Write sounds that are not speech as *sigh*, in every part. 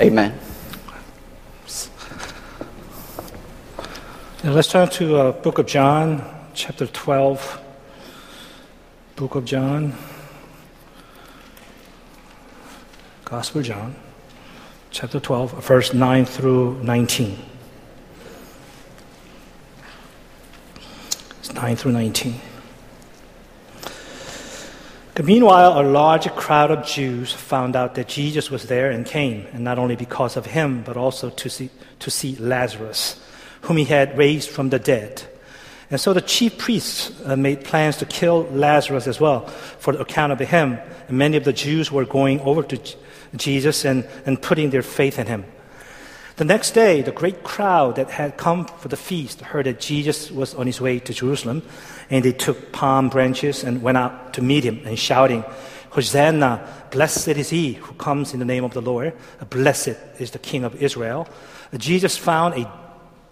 Amen. Now let's turn to uh, Book of John, chapter 12. Book of John. Gospel of John, chapter 12, verse 9 through 19. It's 9 through 19. Meanwhile, a large crowd of Jews found out that Jesus was there and came, and not only because of him, but also to see, to see Lazarus, whom he had raised from the dead. And so the chief priests uh, made plans to kill Lazarus as well, for the account of him. And many of the Jews were going over to Jesus and, and putting their faith in him. The next day, the great crowd that had come for the feast heard that Jesus was on his way to Jerusalem, and they took palm branches and went out to meet him and shouting, Hosanna, blessed is he who comes in the name of the Lord, blessed is the King of Israel. Jesus found a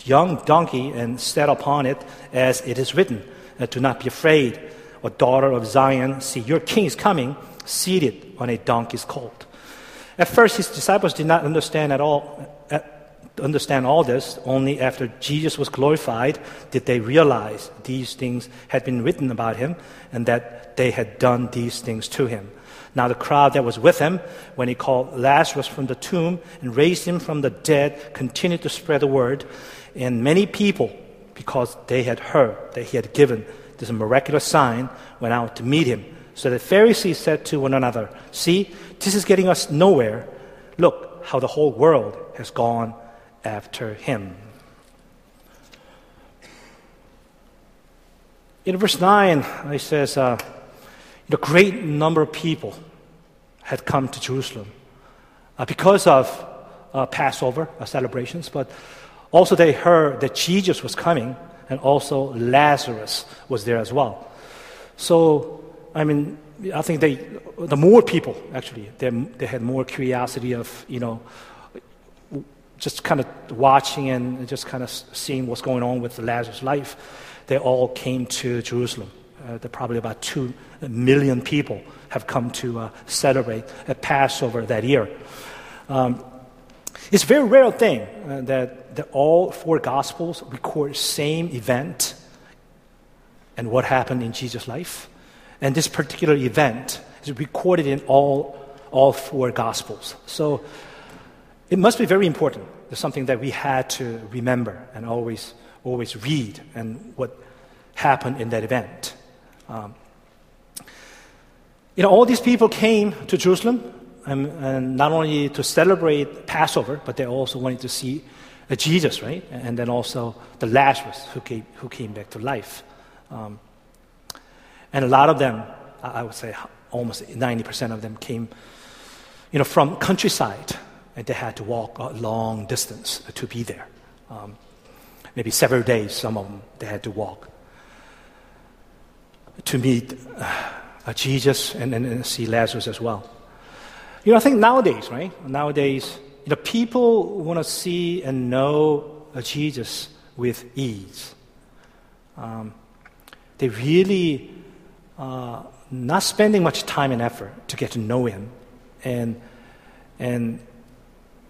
young donkey and sat upon it, as it is written, uh, Do not be afraid, O daughter of Zion, see, your king is coming, seated on a donkey's colt. At first, his disciples did not understand at all understand all this, only after Jesus was glorified did they realize these things had been written about him and that they had done these things to him. Now, the crowd that was with him when he called Lazarus from the tomb and raised him from the dead continued to spread the word, and many people, because they had heard that he had given this miraculous sign, went out to meet him. So the Pharisees said to one another, See, this is getting us nowhere. Look how the whole world has gone after him. In verse 9, it says, uh, a great number of people had come to Jerusalem uh, because of uh, Passover uh, celebrations, but also they heard that Jesus was coming and also Lazarus was there as well. So, I mean, I think they, the more people actually, they, they had more curiosity of, you know, just kind of watching and just kind of seeing what's going on with Lazarus' life, they all came to Jerusalem. Uh, there probably about two million people have come to uh, celebrate Passover that year. Um, it's a very rare thing uh, that, that all four Gospels record the same event and what happened in Jesus' life. And this particular event is recorded in all, all four Gospels. So it must be very important. It's something that we had to remember and always, always read and what happened in that event. Um, you know, all these people came to Jerusalem and, and, not only to celebrate Passover, but they also wanted to see uh, Jesus, right? And then also the Lazarus who came, who came back to life. Um, and a lot of them, I would say almost 90% of them came, you know, from countryside and they had to walk a long distance to be there. Um, maybe several days, some of them, they had to walk to meet uh, Jesus and, and, and, see Lazarus as well. You know, I think nowadays, right? Nowadays, you know, people want to see and know uh, Jesus with ease. Um, they really uh, not spending much time and effort to get to know him and and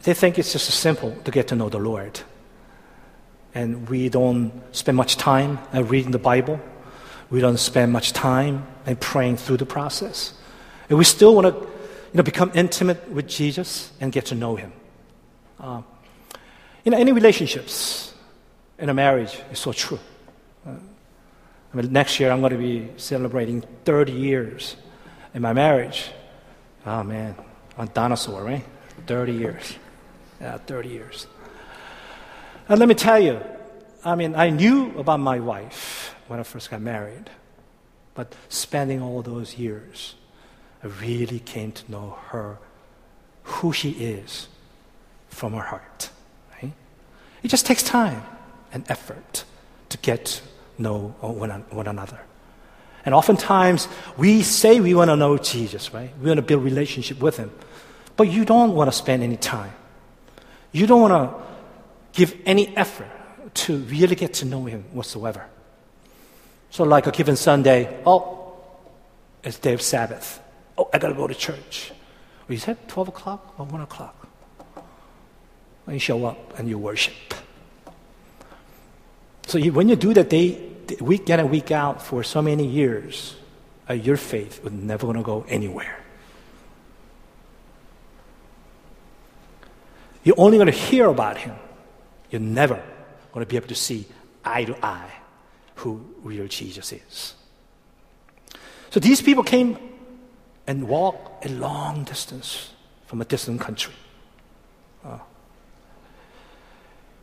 they think it's just simple to get to know the Lord. And we don't spend much time reading the Bible. We don't spend much time and praying through the process. And we still want to you know, become intimate with Jesus and get to know Him. Uh, in any relationships, in a marriage, is so true. Uh, I mean, next year I'm going to be celebrating 30 years in my marriage. Oh man, a dinosaur, right? 30 years uh, 30 years. And let me tell you, I mean, I knew about my wife when I first got married, but spending all those years, I really came to know her, who she is, from her heart. Right? It just takes time and effort to get to know one, one another. And oftentimes, we say we want to know Jesus, right? We want to build relationship with him. But you don't want to spend any time you don't want to give any effort to really get to know Him whatsoever. So, like a given Sunday, oh, it's day of Sabbath. Oh, I got to go to church. Well, you said 12 o'clock or 1 o'clock? and you show up and you worship. So you, when you do that day, week in and week out for so many years, uh, your faith is never going to go anywhere. You're only going to hear about him. You're never going to be able to see eye to eye who real Jesus is. So these people came and walked a long distance from a distant country. Uh,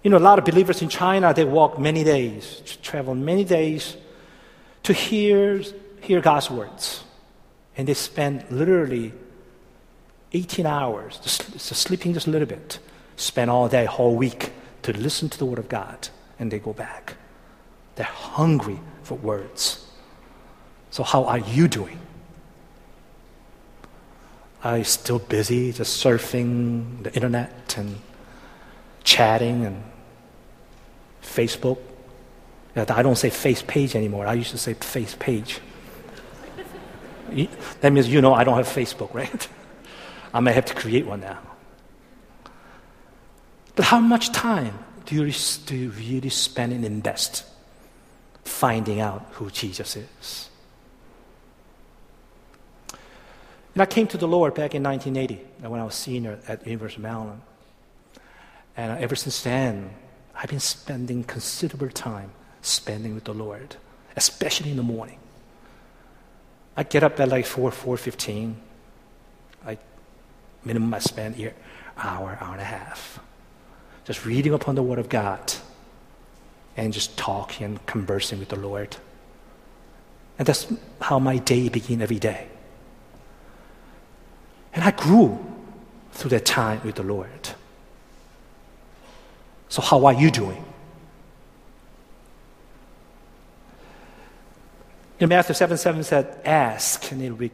you know, a lot of believers in China, they walk many days, travel many days to hear, hear God's words. And they spend literally 18 hours, just, just sleeping just a little bit, spend all day, whole week to listen to the Word of God, and they go back. They're hungry for words. So, how are you doing? Are you still busy just surfing the internet and chatting and Facebook? I don't say face page anymore. I used to say face page. *laughs* that means you know I don't have Facebook, right? *laughs* I may have to create one now. But how much time do you, do you really spend and invest finding out who Jesus is? And I came to the Lord back in 1980 uh, when I was senior at University of Maryland. And uh, ever since then, I've been spending considerable time spending with the Lord, especially in the morning. I get up at like 4, 4.15. I, minimum I spend here, hour, hour and a half just reading upon the Word of God and just talking and conversing with the Lord. And that's how my day began every day. And I grew through that time with the Lord. So, how are you doing? In Matthew 7 7 said, Ask and it will be,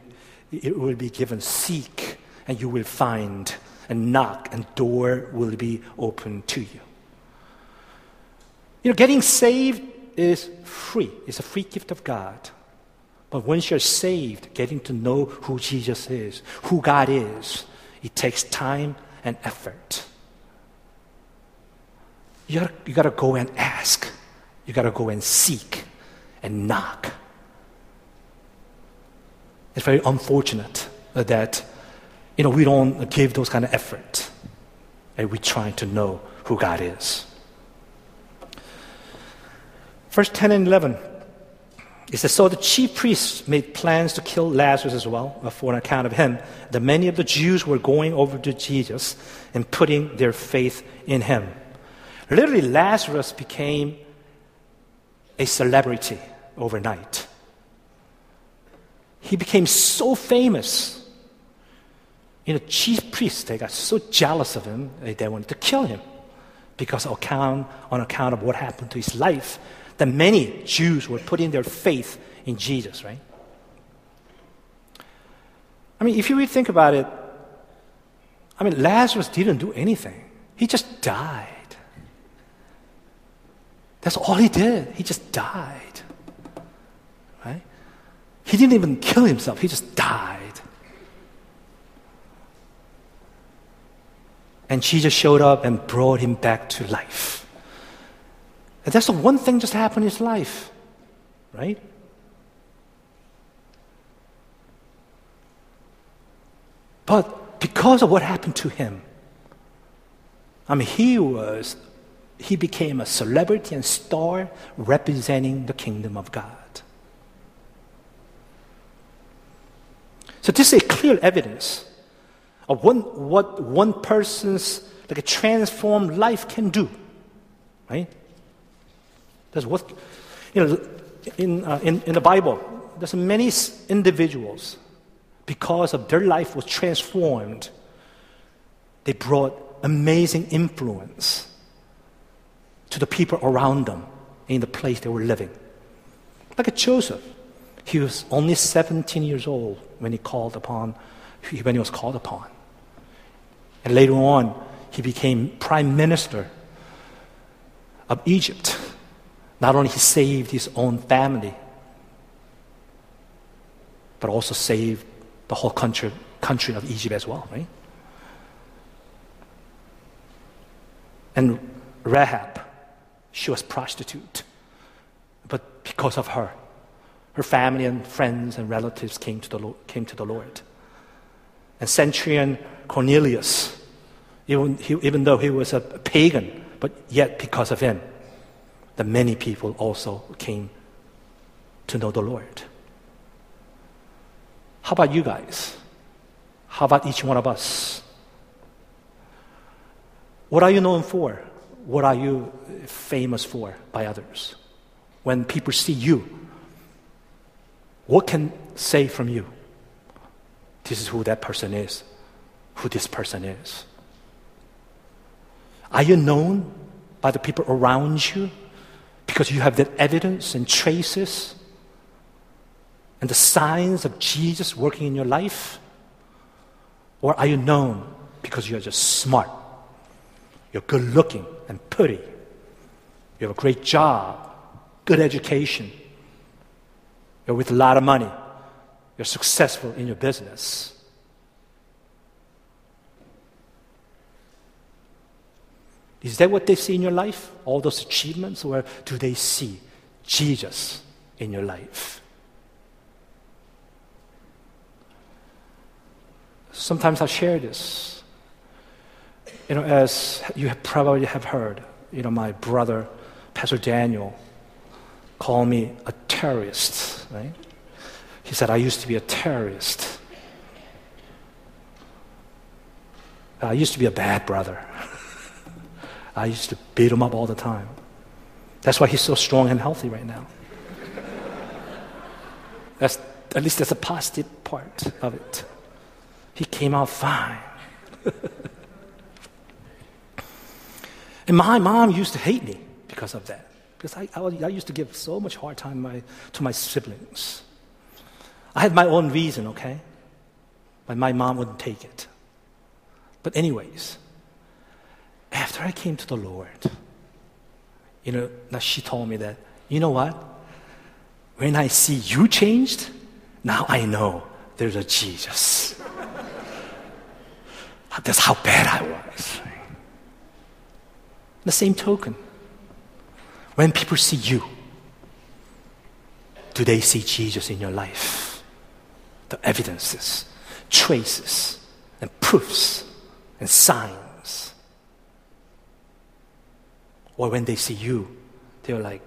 it will be given. Seek and you will find and knock, and door will be open to you. You know, getting saved is free. It's a free gift of God. But once you're saved, getting to know who Jesus is, who God is, it takes time and effort. You gotta, you gotta go and ask. You gotta go and seek and knock. It's very unfortunate that you know, we don't give those kind of effort. And we try to know who God is. Verse 10 and 11. It says, So the chief priests made plans to kill Lazarus as well, uh, for an account of him. That many of the Jews were going over to Jesus and putting their faith in him. Literally, Lazarus became a celebrity overnight. He became so famous you know, chief priests, they got so jealous of him, they wanted to kill him because account, on account of what happened to his life, that many Jews were putting their faith in Jesus, right? I mean, if you really think about it, I mean, Lazarus didn't do anything. He just died. That's all he did. He just died. Right? He didn't even kill himself, he just died. And Jesus showed up and brought him back to life. And that's the one thing just happened in his life, right? But because of what happened to him, I mean, he was, he became a celebrity and star representing the kingdom of God. So this is a clear evidence one, what one person's like a transformed life can do, right? That's what you know. In, uh, in, in the Bible, there's many individuals because of their life was transformed. They brought amazing influence to the people around them in the place they were living. Like a Joseph, he was only 17 years old when he called upon when he was called upon. And later on, he became prime minister of Egypt. Not only he saved his own family, but also saved the whole country, country of Egypt as well, right? And Rahab, she was prostitute. But because of her, her family and friends and relatives came to the Lord. Came to the Lord. And centurion Cornelius, even, he, even though he was a pagan, but yet because of him, the many people also came to know the Lord. How about you guys? How about each one of us? What are you known for? What are you famous for by others? When people see you, what can say from you? This is who that person is, who this person is. Are you known by the people around you because you have that evidence and traces and the signs of Jesus working in your life? Or are you known because you're just smart? You're good looking and pretty. You have a great job, good education. You're with a lot of money. You're successful in your business. Is that what they see in your life? All those achievements? Or do they see Jesus in your life? Sometimes I share this. You know, as you have probably have heard, you know, my brother, Pastor Daniel, called me a terrorist, right? He said, I used to be a terrorist. I used to be a bad brother. *laughs* I used to beat him up all the time. That's why he's so strong and healthy right now. That's, at least that's a positive part of it. He came out fine. *laughs* and my mom used to hate me because of that. Because I, I, I used to give so much hard time my, to my siblings. I had my own reason, okay? But my mom wouldn't take it. But, anyways, after I came to the Lord, you know, now she told me that, you know what? When I see you changed, now I know there's a Jesus. *laughs* That's how bad I was. The same token, when people see you, do they see Jesus in your life? The evidences, traces, and proofs and signs. Or when they see you, they're like,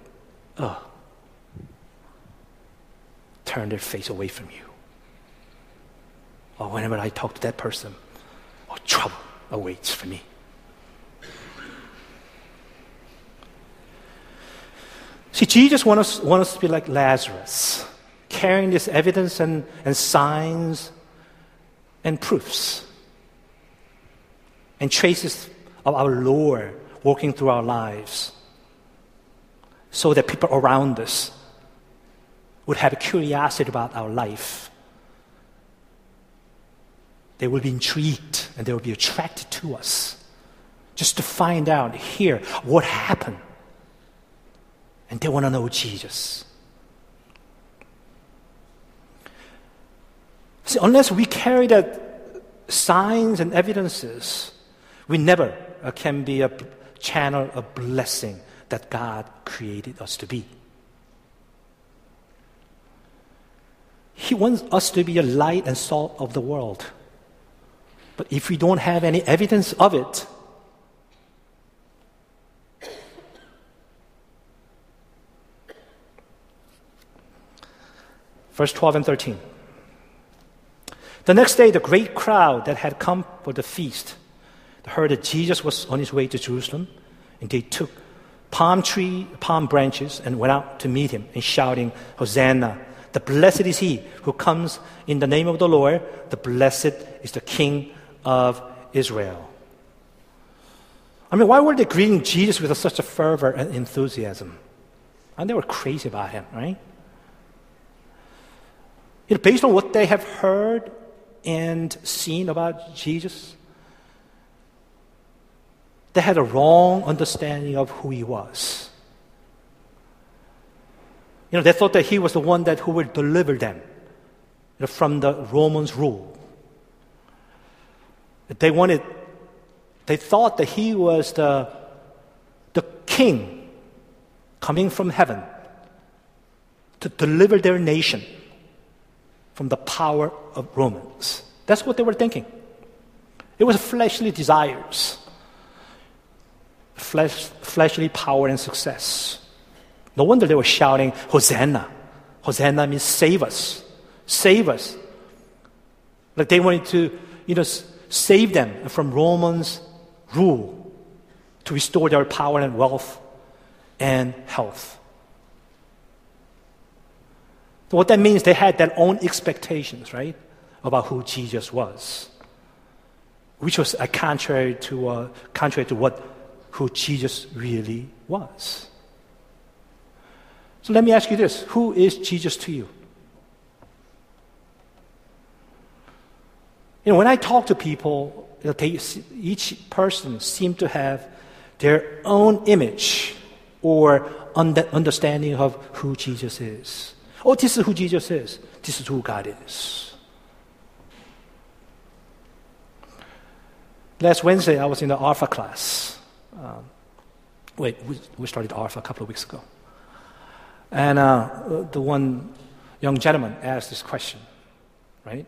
oh, turn their face away from you. Or whenever I talk to that person, oh, trouble awaits for me. See, Jesus wants us, wants us to be like Lazarus, carrying this evidence and, and signs and proofs and traces of our Lord walking through our lives so that people around us would have a curiosity about our life. They will be intrigued and they will be attracted to us just to find out, hear what happened and they want to know Jesus. See, unless we carry that signs and evidences, we never uh, can be a channel of blessing that God created us to be. He wants us to be a light and salt of the world. But if we don't have any evidence of it, Verse 12 and 13. The next day, the great crowd that had come for the feast heard that Jesus was on his way to Jerusalem, and they took palm tree, palm branches, and went out to meet him, and shouting, Hosanna! The blessed is he who comes in the name of the Lord. The blessed is the King of Israel. I mean, why were they greeting Jesus with such a fervor and enthusiasm? And they were crazy about him, right? You know, based on what they have heard and seen about Jesus, they had a wrong understanding of who he was. You know, they thought that he was the one that who would deliver them you know, from the Romans' rule. They wanted, they thought that he was the king coming from heaven to deliver their nation from the power of Romans. That's what they were thinking. It was fleshly desires, flesh, fleshly power and success. No wonder they were shouting, Hosanna. Hosanna means save us, save us. Like they wanted to, you know, save them from Romans' rule to restore their power and wealth and health. So what that means, they had their own expectations, right, about who Jesus was, which was a contrary to uh, contrary to what who Jesus really was. So let me ask you this: Who is Jesus to you? You know, when I talk to people, they, each person seems to have their own image or understanding of who Jesus is. Oh, this is who Jesus is. This is who God is. Last Wednesday, I was in the Alpha class. Um, wait, we, we, started Alpha a couple of weeks ago. And uh, the one young gentleman asked this question, right?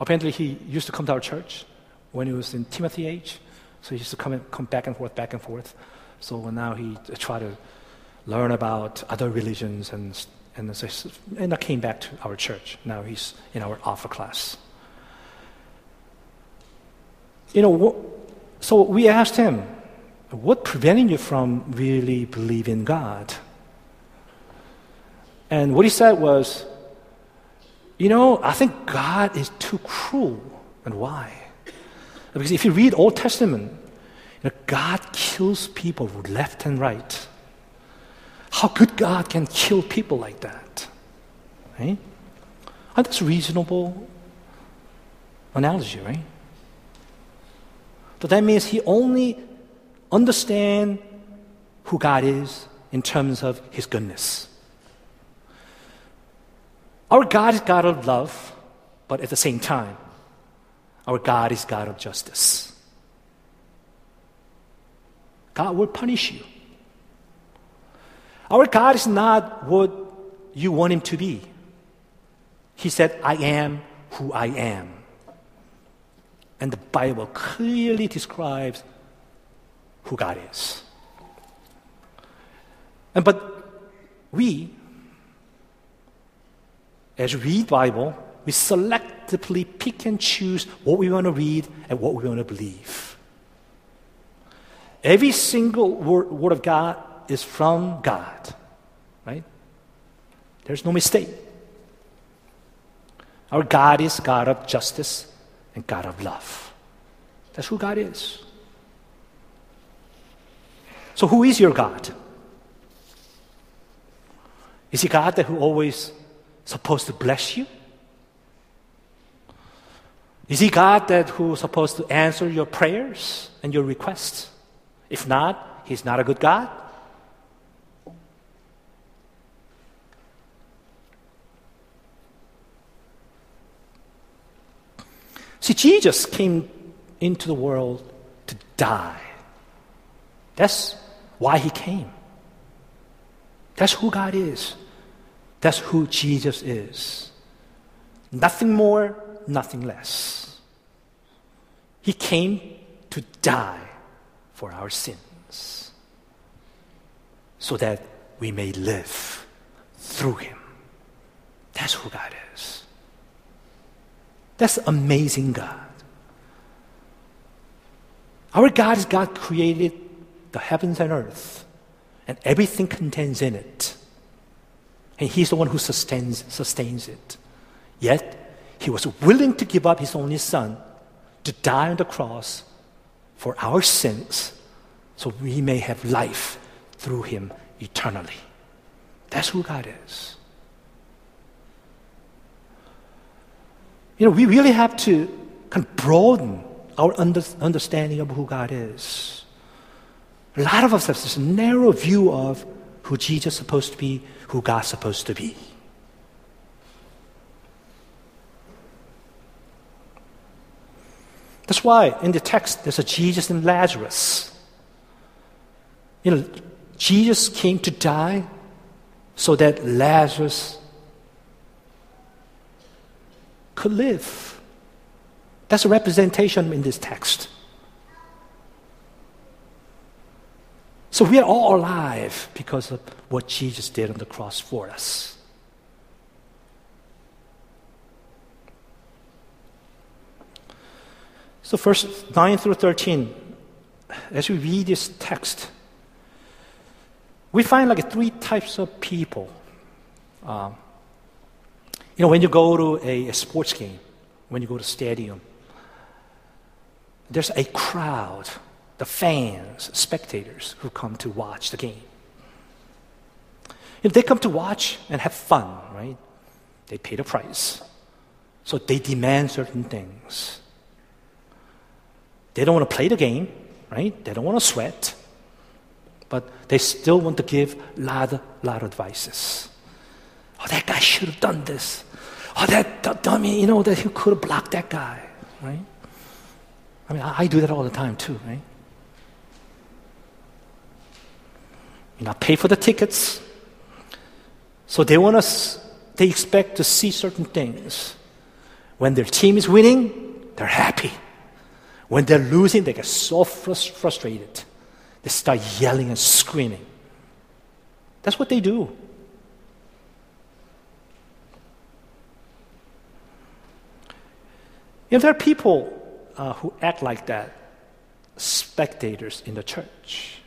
Apparently, he used to come to our church when he was in Timothy age. So he used to come, and, come back and forth, back and forth. So now he tried to learn about other religions and and, and I came back to our church. Now he's in our alpha class. You know, so we asked him, what preventing you from really believing God? And what he said was, you know, I think God is too cruel. And why? Because if you read Old Testament, you know, God kills people left and right. How could God can kill people like that? Right? Oh, that's a reasonable analogy, right? So that means he only understand who God is in terms of his goodness. Our God is God of love, but at the same time, our God is God of justice. God will punish you. Our God is not what you want him to be. He said, I am who I am. And the Bible clearly describes who God is. And but we, as we read Bible, we selectively pick and choose what we want to read and what we want to believe. Every single word, word of God is from God, right? There's no mistake. Our God is God of justice and God of love. That's who God is. So, who is your God? Is he God that who always supposed to bless you? Is he God that who's supposed to answer your prayers and your requests? If not, he's not a good God. See, Jesus came into the world to die. That's why he came. That's who God is. That's who Jesus is. Nothing more, nothing less. He came to die for our sins so that we may live through him. That's who God is. That's amazing God. Our God is God created the heavens and earth and everything contains in it. And He's the one who sustains, sustains it. Yet, He was willing to give up His only Son to die on the cross for our sins so we may have life through Him eternally. That's who God is. You know, we really have to kind of broaden our under, understanding of who God is. A lot of us have this narrow view of who Jesus is supposed to be, who God's supposed to be. That's why in the text there's a Jesus and Lazarus. You know, Jesus came to die so that Lazarus could live. That's a representation in this text. So we are all alive because of what Jesus did on the cross for us. So, verse 9 through 13, as we read this text, we find like three types of people. Um, you know, when you go to a, a sports game, when you go to stadium, there's a crowd the fans, spectators who come to watch the game. If they come to watch and have fun, right? They pay the price. So they demand certain things. They don't want to play the game, right? They don't want to sweat. But they still want to give lot, lot of advices. Oh, that guy should have done this. Oh, that, that dummy, you know, that he could have blocked that guy, right? I mean, I, I do that all the time too, right? You know, pay for the tickets. So they want us, they expect to see certain things. When their team is winning, they're happy. When they're losing, they get so frustrated. They start yelling and screaming. That's what they do. You know, there are people uh, who act like that, spectators in the church.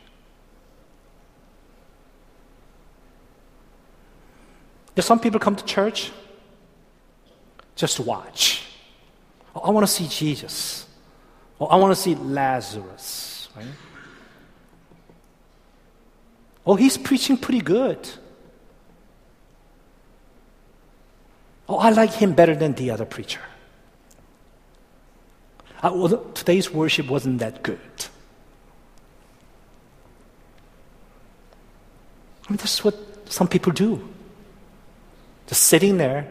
Some people come to church just to watch. Oh, I want to see Jesus. Oh, I want to see Lazarus. Right? Oh, he's preaching pretty good. Oh, I like him better than the other preacher. Uh, well, today's worship wasn't that good. I mean, this is what some people do just sitting there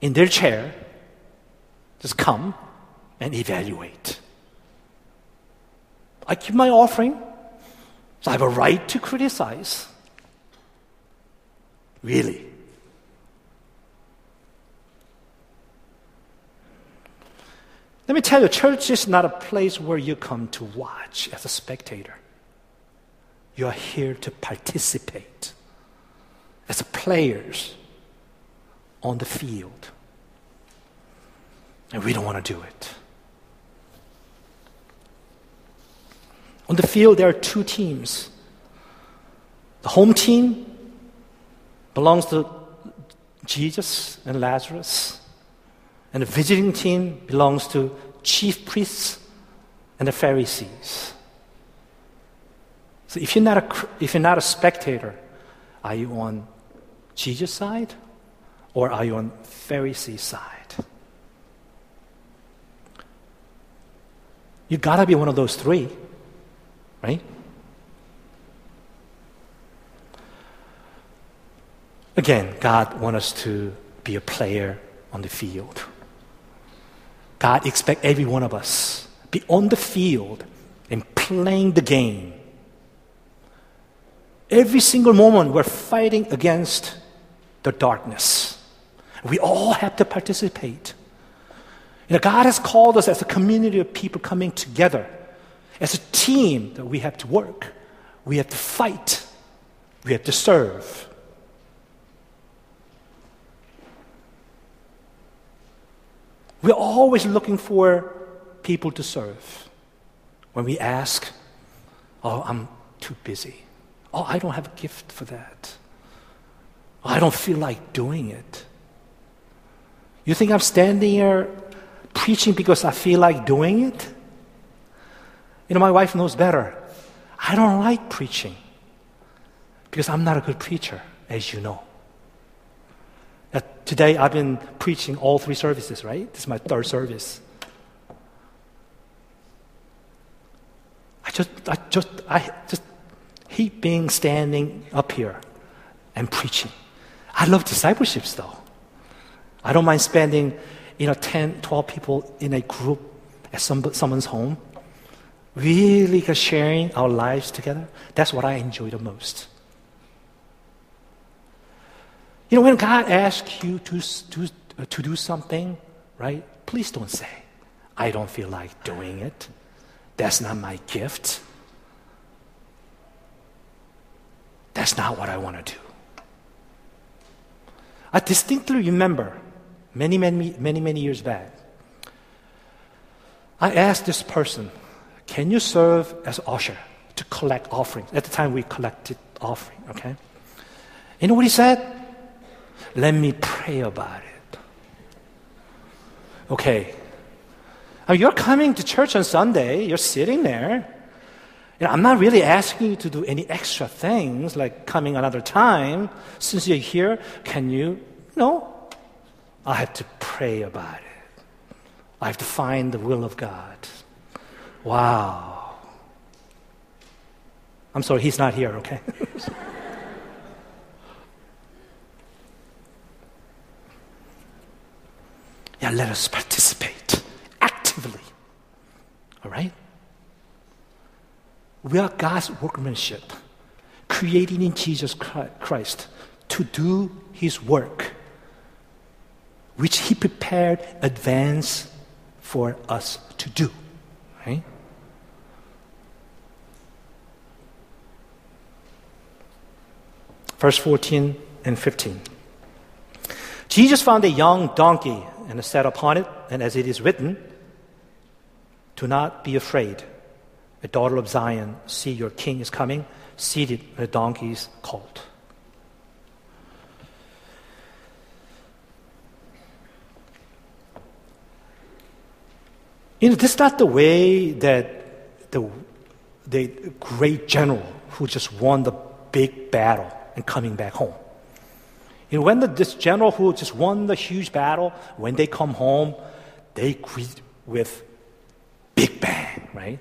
in their chair, just come and evaluate. I give my offering, so I have a right to criticize. Really? Let me tell you, church is not a place where you come to watch as a spectator. You are here to participate as players on the field. And we don't want to do it. On the field, there are two teams. The home team belongs to Jesus and Lazarus, and the visiting team belongs to chief priests and the Pharisees. So if you're not a, if you're not a spectator, are you on Jesus' side or are you on Pharisee side? You gotta be one of those three, right? Again, God wants us to be a player on the field. God expects every one of us be on the field and playing the game. Every single moment we're fighting against the darkness. We all have to participate. You know, God has called us as a community of people coming together, as a team that we have to work, we have to fight, we have to serve. We're always looking for people to serve. When we ask, Oh, I'm too busy. Oh, I don't have a gift for that. I don't feel like doing it. You think I'm standing here preaching because I feel like doing it? You know, my wife knows better. I don't like preaching because I'm not a good preacher, as you know. Today I've been preaching all three services, right? This is my third service. I just, I just, I just hate being standing up here and preaching. I love discipleships though. I don't mind spending, you know, 10, 12 people in a group at some, someone's home. really sharing our lives together, that's what I enjoy the most. You know, when God asks you to, to, uh, to do something, right, please don't say, I don't feel like doing it. That's not my gift. That's not what I want to do. I distinctly remember many, many, many, many years back, I asked this person, Can you serve as usher to collect offerings? At the time, we collected offering, okay? You know what he said? Let me pray about it. Okay. Now you're coming to church on Sunday, you're sitting there. You know, I'm not really asking you to do any extra things like coming another time. Since you're here, can you? No. I have to pray about it. I have to find the will of God. Wow. I'm sorry, he's not here, okay? *laughs* yeah, let us participate actively. All right? We are God's workmanship, created in Jesus Christ to do His work, which He prepared advance for us to do. Right? Verse 14 and 15. Jesus found a young donkey and sat upon it, and as it is written, Do not be afraid a daughter of Zion, see your king is coming, seated on a donkey's colt. You know, this is not the way that the, the great general who just won the big battle and coming back home. You know, when the, this general who just won the huge battle, when they come home, they greet with big bang, right?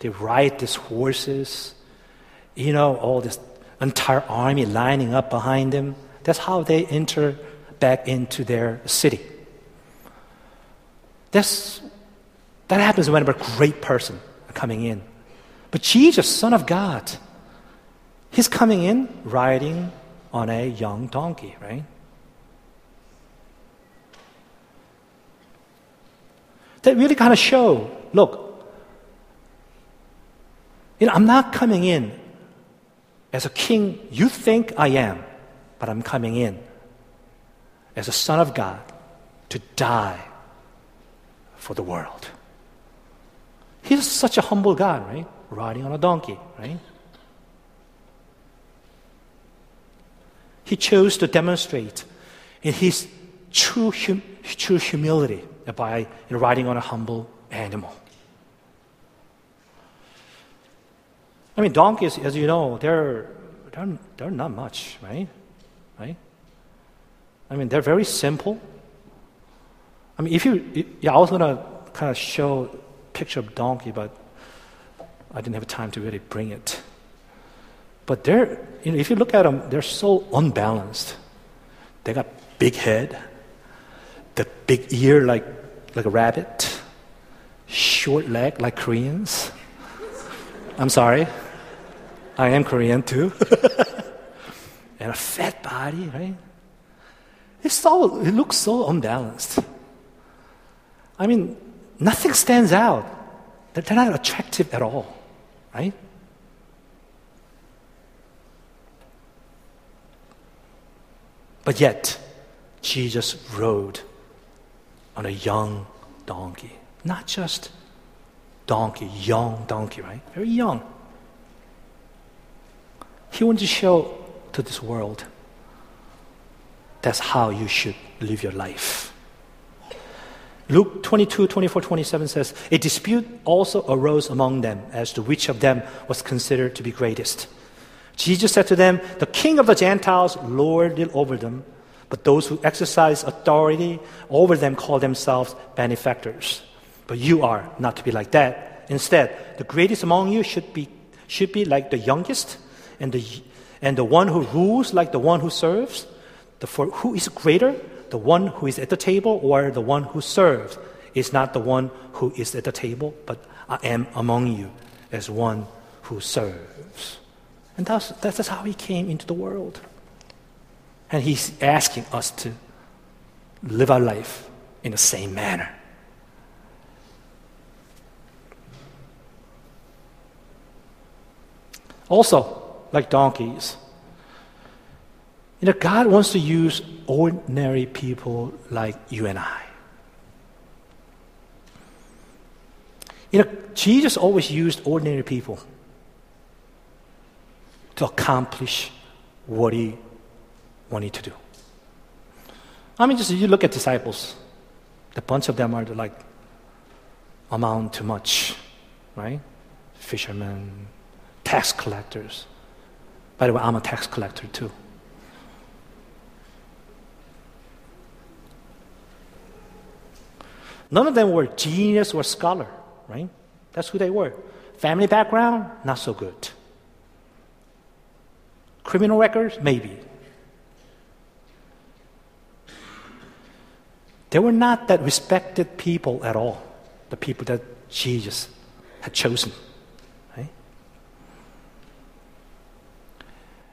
They ride these horses, you know, all this entire army lining up behind them. That's how they enter back into their city. That's, that happens whenever a great person coming in. But Jesus, Son of God, he's coming in riding on a young donkey, right? That really kind of show, look, you know, I'm not coming in as a king you think I am, but I'm coming in as a son of God to die for the world. He's such a humble God, right? Riding on a donkey, right? He chose to demonstrate in his true, hum- true humility by riding on a humble animal. I mean, donkeys, as you know, they're, they're, they're not much, right? Right? I mean, they're very simple. I mean, if you, yeah, I was going to kind of show picture of donkey, but I didn't have time to really bring it. But they're, you know, if you look at them, they're so unbalanced. They got big head, the big ear like, like a rabbit, short leg like Koreans. I'm sorry. I am Korean too. *laughs* and a fat body, right? It's so, it looks so unbalanced. I mean, nothing stands out. They're not attractive at all, right? But yet, Jesus rode on a young donkey. Not just donkey, young donkey, right? Very young. He wants to show to this world that's how you should live your life. Luke 22, 24, 27 says, A dispute also arose among them as to which of them was considered to be greatest. Jesus said to them, The king of the Gentiles lorded over them, but those who exercise authority over them call themselves benefactors. But you are not to be like that. Instead, the greatest among you should be, should be like the youngest, and the, and the one who rules like the one who serves? The, for who is greater, the one who is at the table or the one who serves? Is not the one who is at the table, but I am among you as one who serves. And that's, that's how he came into the world. And he's asking us to live our life in the same manner. Also, like donkeys, you know, God wants to use ordinary people like you and I. You know, Jesus always used ordinary people to accomplish what he wanted to do. I mean, just you look at disciples, a bunch of them are like amount to much, right? Fishermen, tax collectors. By the way, I'm a tax collector too. None of them were genius or scholar, right? That's who they were. Family background, not so good. Criminal records, maybe. They were not that respected people at all, the people that Jesus had chosen. Right?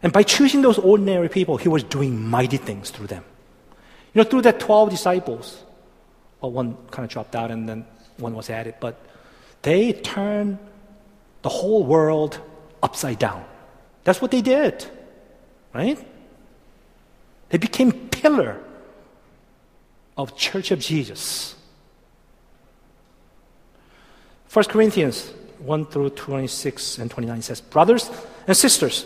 And by choosing those ordinary people, he was doing mighty things through them. You know, through the 12 disciples, well, one kind of dropped out and then one was added, but they turned the whole world upside down. That's what they did, right? They became pillar of Church of Jesus. 1 Corinthians 1 through 26 and 29 says, Brothers and sisters,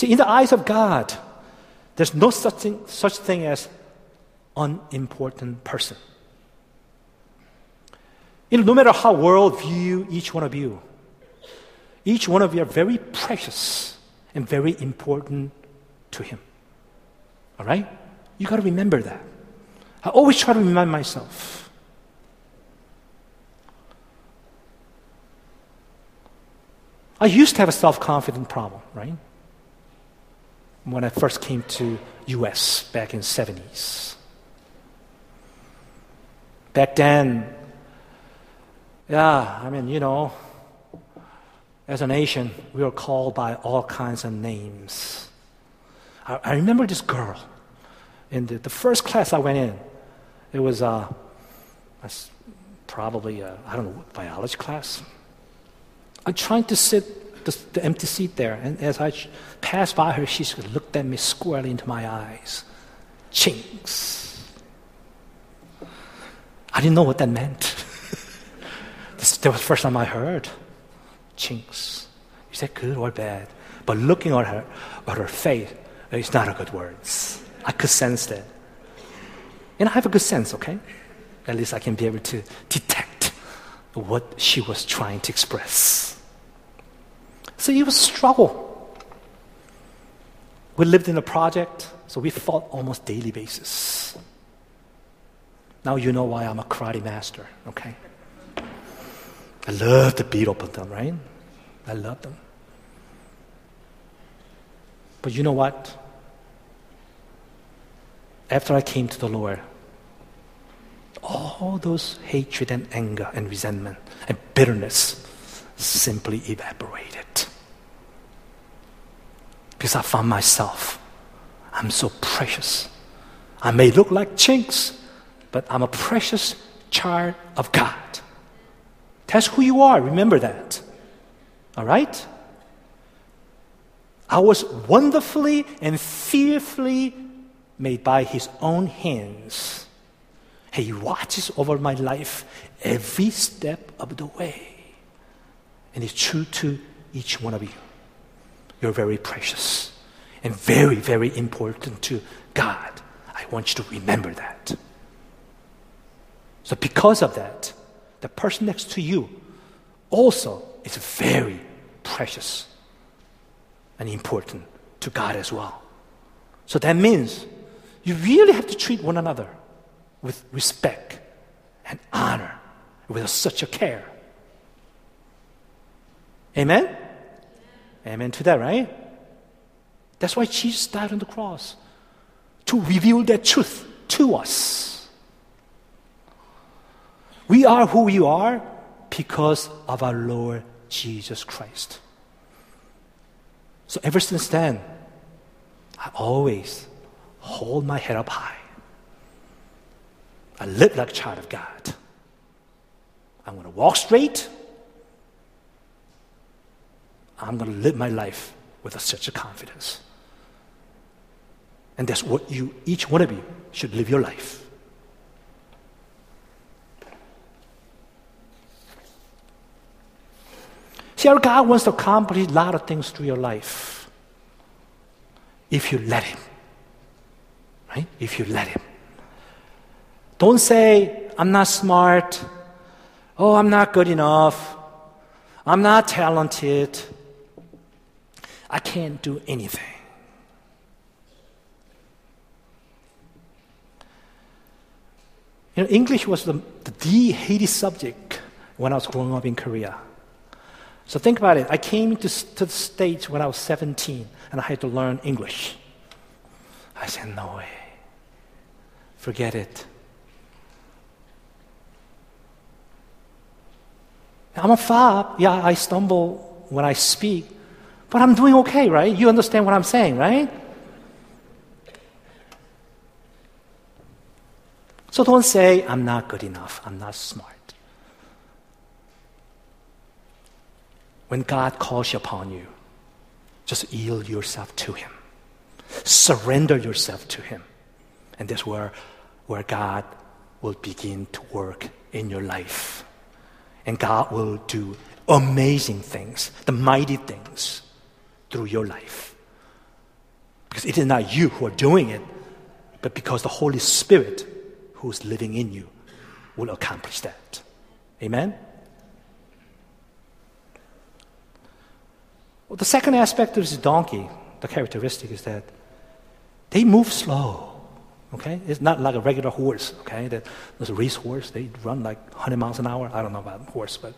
See, in the eyes of God, there's no such thing, such thing as unimportant person. You know, no matter how world view each one of you, each one of you are very precious and very important to him. All right? You got to remember that. I always try to remind myself. I used to have a self-confidence problem, right? When I first came to US back in 70s. Back then, yeah, I mean, you know, as a nation, we were called by all kinds of names. I, I remember this girl in the, the first class I went in, it was uh, probably, I don't know, biology class. I'm trying to sit the, the empty seat there, and as I passed by her, she looked at me squarely into my eyes. Chinks. I didn't know what that meant. *laughs* this, that was the first time I heard. Chinks. Is that good or bad? But looking at her, at her face, it's not a good words. I could sense that. And I have a good sense, okay? At least I can be able to detect what she was trying to express. So it was struggle. We lived in a project, so we fought almost daily basis. Now you know why I'm a karate master, okay? I love to beat up on them, right? I love them. But you know what? after I came to the Lord, all those hatred and anger and resentment and bitterness simply evaporated. Because I found myself, I'm so precious. I may look like chinks, but I'm a precious child of God. That's who you are. Remember that. All right? I was wonderfully and fearfully made by his own hands. He watches over my life every step of the way. And it's true to each one of you. You're very precious and very, very important to God. I want you to remember that. So, because of that, the person next to you also is very precious and important to God as well. So that means you really have to treat one another with respect and honor, with such a care. Amen? Amen to that, right? That's why Jesus died on the cross to reveal that truth to us. We are who we are because of our Lord Jesus Christ. So ever since then, I always hold my head up high. I live like a child of God. I'm going to walk straight. I'm going to live my life with such a confidence. And that's what you, each one of you, should live your life. See, our God wants to accomplish a lot of things through your life if you let Him. Right? If you let Him. Don't say, I'm not smart. Oh, I'm not good enough. I'm not talented. I can't do anything. You know, English was the, the, hated subject when I was growing up in Korea. So think about it. I came to, to the States when I was 17 and I had to learn English. I said, no way. Forget it. I'm a fob. Yeah, I stumble when I speak, but I'm doing okay, right? You understand what I'm saying, right? So don't say, I'm not good enough, I'm not smart. When God calls upon you, just yield yourself to Him. Surrender yourself to Him. And that's where, where God will begin to work in your life. And God will do amazing things, the mighty things through your life. Because it is not you who are doing it, but because the Holy Spirit who's living in you will accomplish that. Amen? Well, the second aspect of this donkey, the characteristic is that they move slow. Okay? It's not like a regular horse, okay? That a race horse, they run like 100 miles an hour. I don't know about horse, but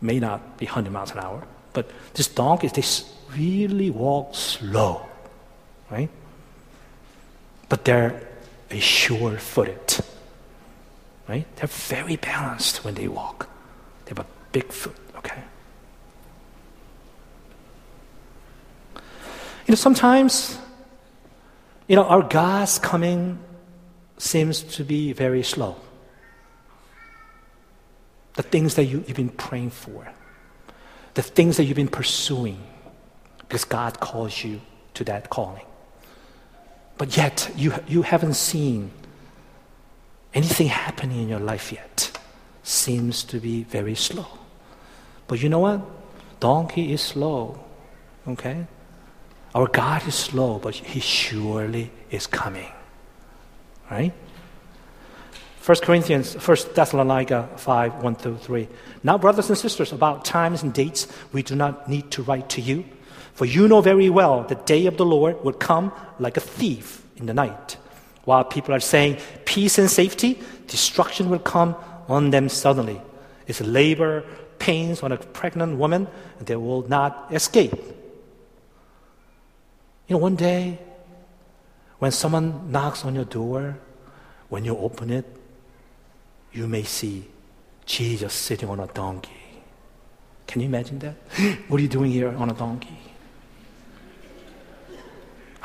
may not be 100 miles an hour. But this donkey, they really walk slow, right? But they're a sure footed, right? They're very balanced when they walk. They have a big foot, okay? You know, sometimes, you know, our God's coming seems to be very slow. The things that you, you've been praying for, the things that you've been pursuing, because God calls you to that calling. But yet, you, you haven't seen anything happening in your life yet. Seems to be very slow. But you know what? Donkey is slow. Okay? Our God is slow, but He surely is coming. Right? 1 Corinthians, 1 Thessalonica 5, 1 through 3. Now, brothers and sisters, about times and dates, we do not need to write to you, for you know very well the day of the Lord will come like a thief in the night. While people are saying peace and safety, destruction will come on them suddenly. It's labor, pains on a pregnant woman, and they will not escape. You know, one day, when someone knocks on your door, when you open it, you may see Jesus sitting on a donkey. Can you imagine that? *gasps* what are you doing here on a donkey?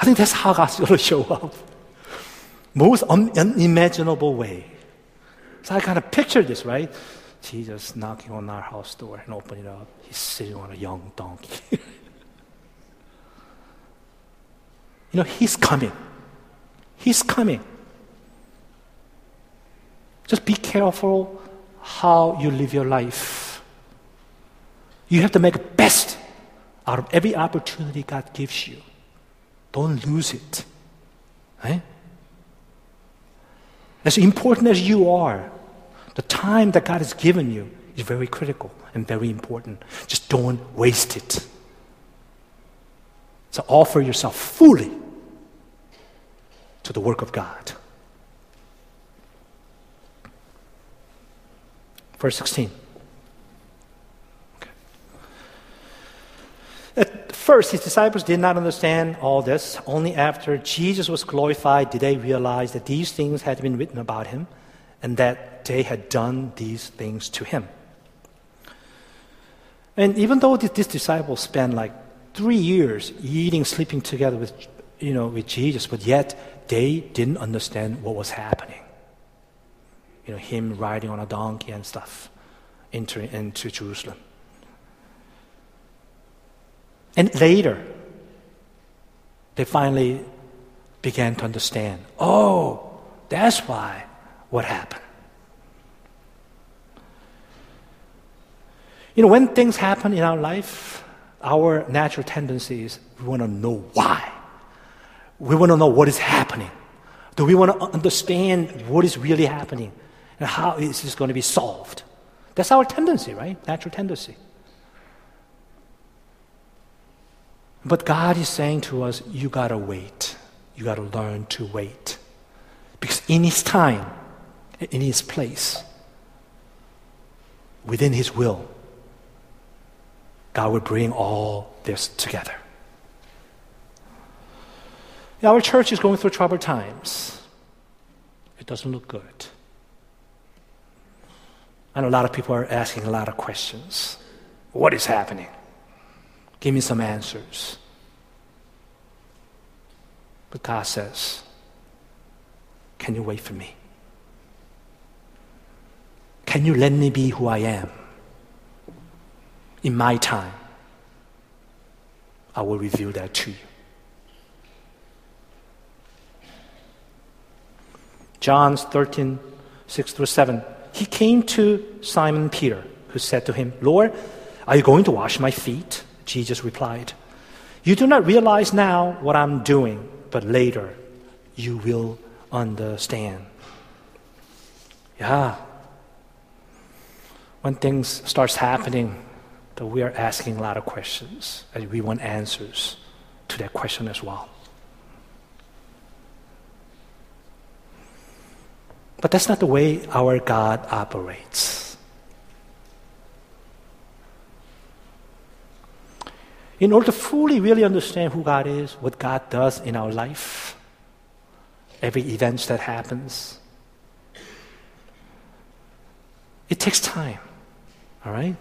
I think that's how God's going to show up. Most unimaginable way. So I kind of picture this, right? Jesus knocking on our house door and opening it up. He's sitting on a young donkey. *laughs* You know, He's coming. He's coming. Just be careful how you live your life. You have to make the best out of every opportunity God gives you. Don't lose it. Right? As important as you are, the time that God has given you is very critical and very important. Just don't waste it. So offer yourself fully to the work of God. Verse 16. At first, his disciples did not understand all this. Only after Jesus was glorified did they realize that these things had been written about him and that they had done these things to him. And even though these disciples spent like three years eating, sleeping together with, you know, with Jesus, but yet they didn't understand what was happening. You know, him riding on a donkey and stuff entering into Jerusalem. And later, they finally began to understand oh, that's why what happened. You know, when things happen in our life, our natural tendency is we want to know why. We want to know what is happening. Do we want to understand what is really happening and how is this going to be solved? That's our tendency, right? Natural tendency. But God is saying to us, you got to wait. You got to learn to wait. Because in His time, in His place, within His will, God will bring all this together. Our church is going through troubled times. It doesn't look good. And a lot of people are asking a lot of questions. What is happening? Give me some answers. But God says, Can you wait for me? Can you let me be who I am? In my time, I will reveal that to you. John 13, 6 through 7. He came to Simon Peter, who said to him, Lord, are you going to wash my feet? Jesus replied, You do not realize now what I'm doing, but later you will understand. Yeah. When things starts happening, that we are asking a lot of questions, and we want answers to that question as well. But that's not the way our God operates. In order to fully really understand who God is, what God does in our life, every event that happens, it takes time, all right?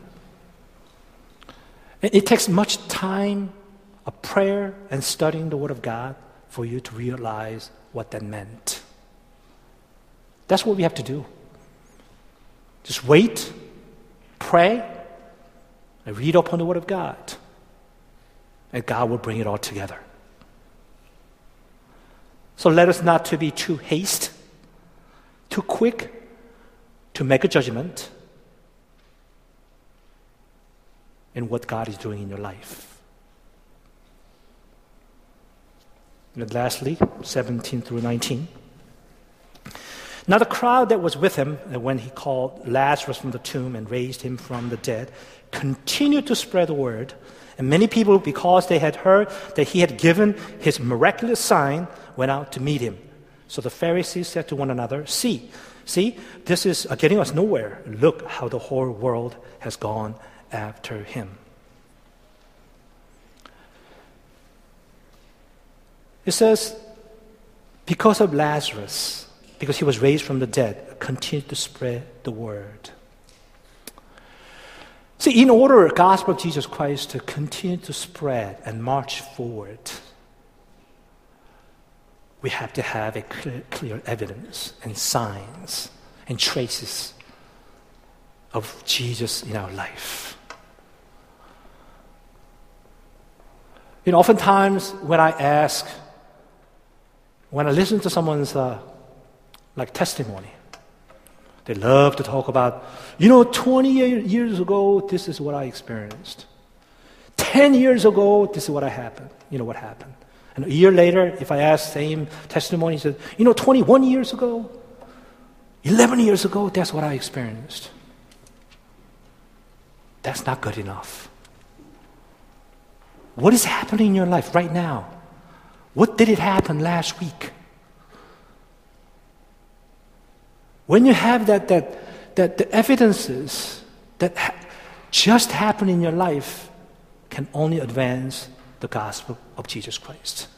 It takes much time of prayer and studying the Word of God for you to realize what that meant. That's what we have to do. Just wait, pray, and read upon the Word of God and God will bring it all together. So let us not to be too haste, too quick to make a judgment in what God is doing in your life. And lastly, 17 through 19. Now, the crowd that was with him uh, when he called Lazarus from the tomb and raised him from the dead continued to spread the word and many people, because they had heard that he had given his miraculous sign, went out to meet him. So the Pharisees said to one another, See, see, this is uh, getting us nowhere. Look how the whole world has gone after him. It says, because of Lazarus, because he was raised from the dead, continue to spread the word. See, in order the gospel of Jesus Christ to continue to spread and march forward, we have to have a clear, clear evidence and signs and traces of Jesus in our life. You know, oftentimes when I ask, when I listen to someone's uh, like testimony, they love to talk about, you know, 20 years ago, this is what I experienced. 10 years ago, this is what I happened. You know what happened. And a year later, if I ask the same testimony, he said, you know, 21 years ago, 11 years ago, that's what I experienced. that's not good enough. What is happening in your life right now? What did it happen last week? When you have that, that, that the evidences that ha- just happen in your life can only advance the gospel of Jesus Christ.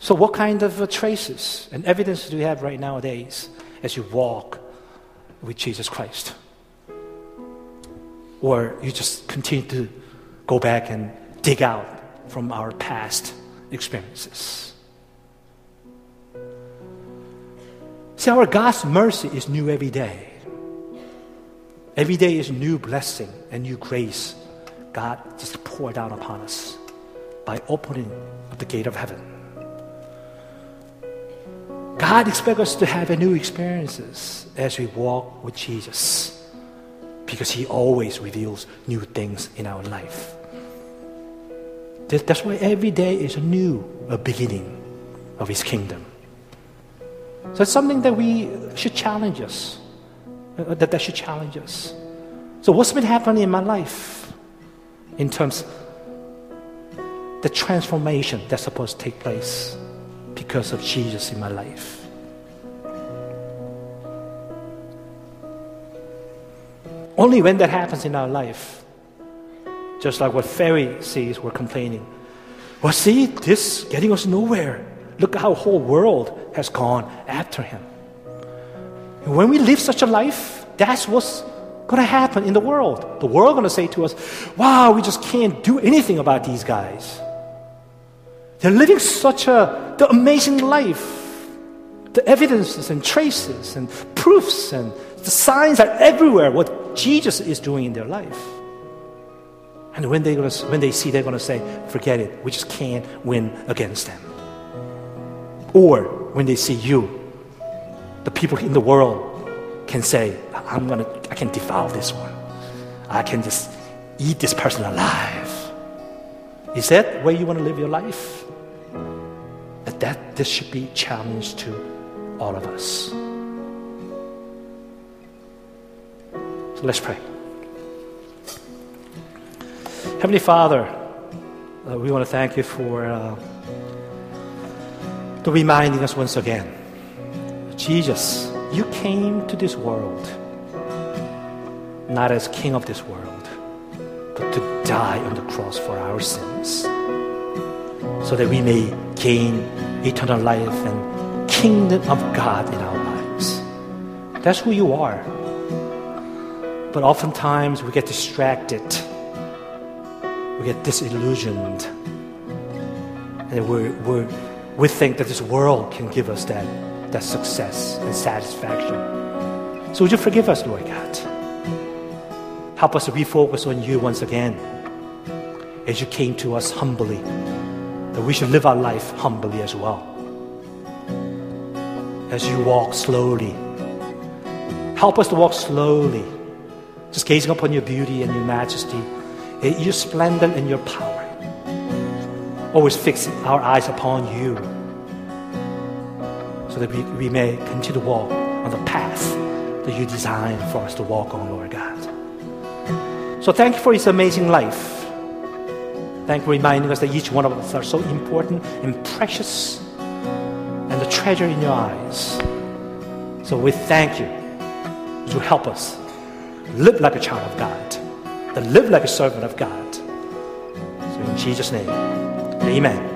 So, what kind of uh, traces and evidence do you have right nowadays as you walk with Jesus Christ? Or you just continue to go back and dig out from our past experiences? See, our God's mercy is new every day. Every day is new blessing and new grace. God just poured out upon us by opening up the gate of heaven. God expects us to have a new experiences as we walk with Jesus because He always reveals new things in our life. That's why every day is a new a beginning of His kingdom. So it's something that we should challenge us. Uh, that, that should challenge us. So what's been happening in my life in terms the transformation that's supposed to take place because of Jesus in my life? Only when that happens in our life, just like what Pharisees were complaining. Well, see, this getting us nowhere. Look how whole world has gone after him. And when we live such a life, that's what's going to happen in the world. The world going to say to us, "Wow, we just can't do anything about these guys. They're living such a the amazing life. The evidences and traces and proofs and the signs are everywhere what Jesus is doing in their life." And when they, when they see, they're going to say, forget it. We just can't win against them. Or when they see you, the people in the world can say, I'm gonna, I can devour this one. I can just eat this person alive. Is that where you want to live your life? That, that this should be challenge to all of us. So let's pray. Heavenly Father, uh, we want to thank you for uh, to reminding us once again Jesus, you came to this world not as king of this world, but to die on the cross for our sins so that we may gain eternal life and kingdom of God in our lives. That's who you are. But oftentimes we get distracted. We get disillusioned. And we're, we're we think that this world can give us that, that success and satisfaction. So would you forgive us, Lord God? Help us to refocus on you once again as you came to us humbly, that we should live our life humbly as well. As you walk slowly, help us to walk slowly, just gazing upon your beauty and your majesty, Eh, your splendor and your power always fix our eyes upon you so that we, we may continue to walk on the path that you designed for us to walk on, Lord God. So thank you for His amazing life. Thank you for reminding us that each one of us are so important and precious and the treasure in your eyes. So we thank you to help us live like a child of God, to live like a servant of God. So in Jesus' name. Amen.